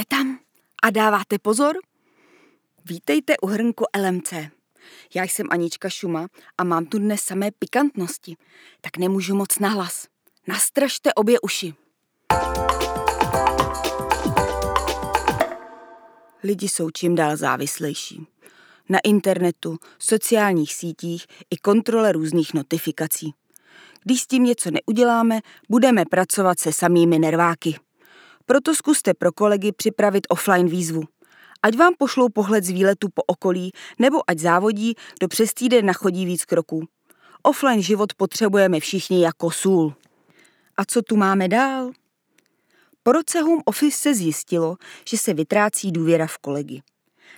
Jste tam a dáváte pozor? Vítejte u hrnku LMC. Já jsem Anička Šuma a mám tu dnes samé pikantnosti, tak nemůžu moc nahlas. Nastražte obě uši. Lidi jsou čím dál závislejší. Na internetu, sociálních sítích i kontrole různých notifikací. Když s tím něco neuděláme, budeme pracovat se samými nerváky. Proto zkuste pro kolegy připravit offline výzvu. Ať vám pošlou pohled z výletu po okolí, nebo ať závodí, kdo přes týden nachodí víc kroků. Offline život potřebujeme všichni jako sůl. A co tu máme dál? Po roce Home Office se zjistilo, že se vytrácí důvěra v kolegy.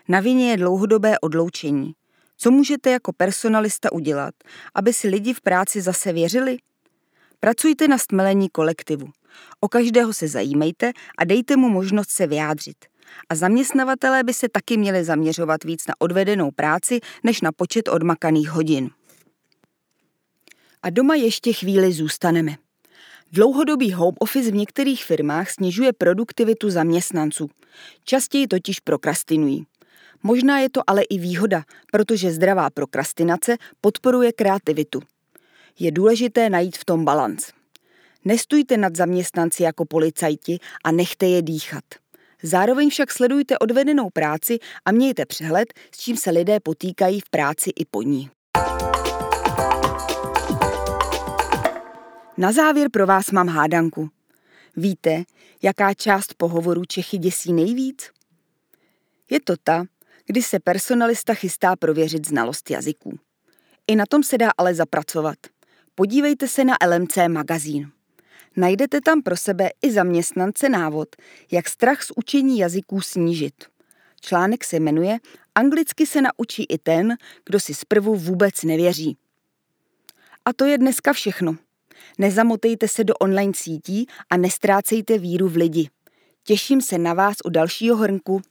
Na vině je dlouhodobé odloučení. Co můžete jako personalista udělat, aby si lidi v práci zase věřili? Pracujte na stmelení kolektivu. O každého se zajímejte a dejte mu možnost se vyjádřit. A zaměstnavatelé by se taky měli zaměřovat víc na odvedenou práci, než na počet odmakaných hodin. A doma ještě chvíli zůstaneme. Dlouhodobý home office v některých firmách snižuje produktivitu zaměstnanců. Častěji totiž prokrastinují. Možná je to ale i výhoda, protože zdravá prokrastinace podporuje kreativitu. Je důležité najít v tom balanc. Nestůjte nad zaměstnanci jako policajti a nechte je dýchat. Zároveň však sledujte odvedenou práci a mějte přehled, s čím se lidé potýkají v práci i po ní. Na závěr pro vás mám hádanku. Víte, jaká část pohovoru Čechy děsí nejvíc? Je to ta, kdy se personalista chystá prověřit znalost jazyků. I na tom se dá ale zapracovat. Podívejte se na LMC magazín. Najdete tam pro sebe i zaměstnance návod, jak strach z učení jazyků snížit. Článek se jmenuje Anglicky se naučí i ten, kdo si zprvu vůbec nevěří. A to je dneska všechno. Nezamotejte se do online sítí a nestrácejte víru v lidi. Těším se na vás u dalšího hrnku.